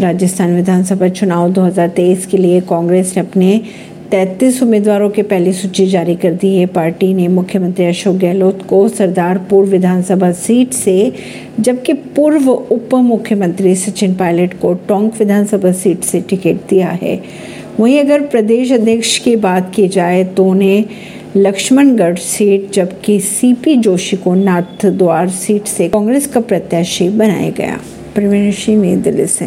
राजस्थान विधानसभा चुनाव 2023 के लिए कांग्रेस ने अपने 33 उम्मीदवारों की पहली सूची जारी कर दी। है पार्टी ने मुख्यमंत्री अशोक गहलोत को सरदारपुर विधानसभा सीट से, जबकि पूर्व उप मुख्यमंत्री सचिन पायलट को टोंक विधानसभा सीट से टिकट दिया है। वहीं अगर प्रदेश अध्यक्ष की बात की जाए तो उन्हें लक्ष्मणगढ़ सीट, जबकि सीपी जोशी को नाथ द्वार सीट से कांग्रेस का प्रत्याशी बनाया गया। प्रवीण सिंह नई दिल्ली से।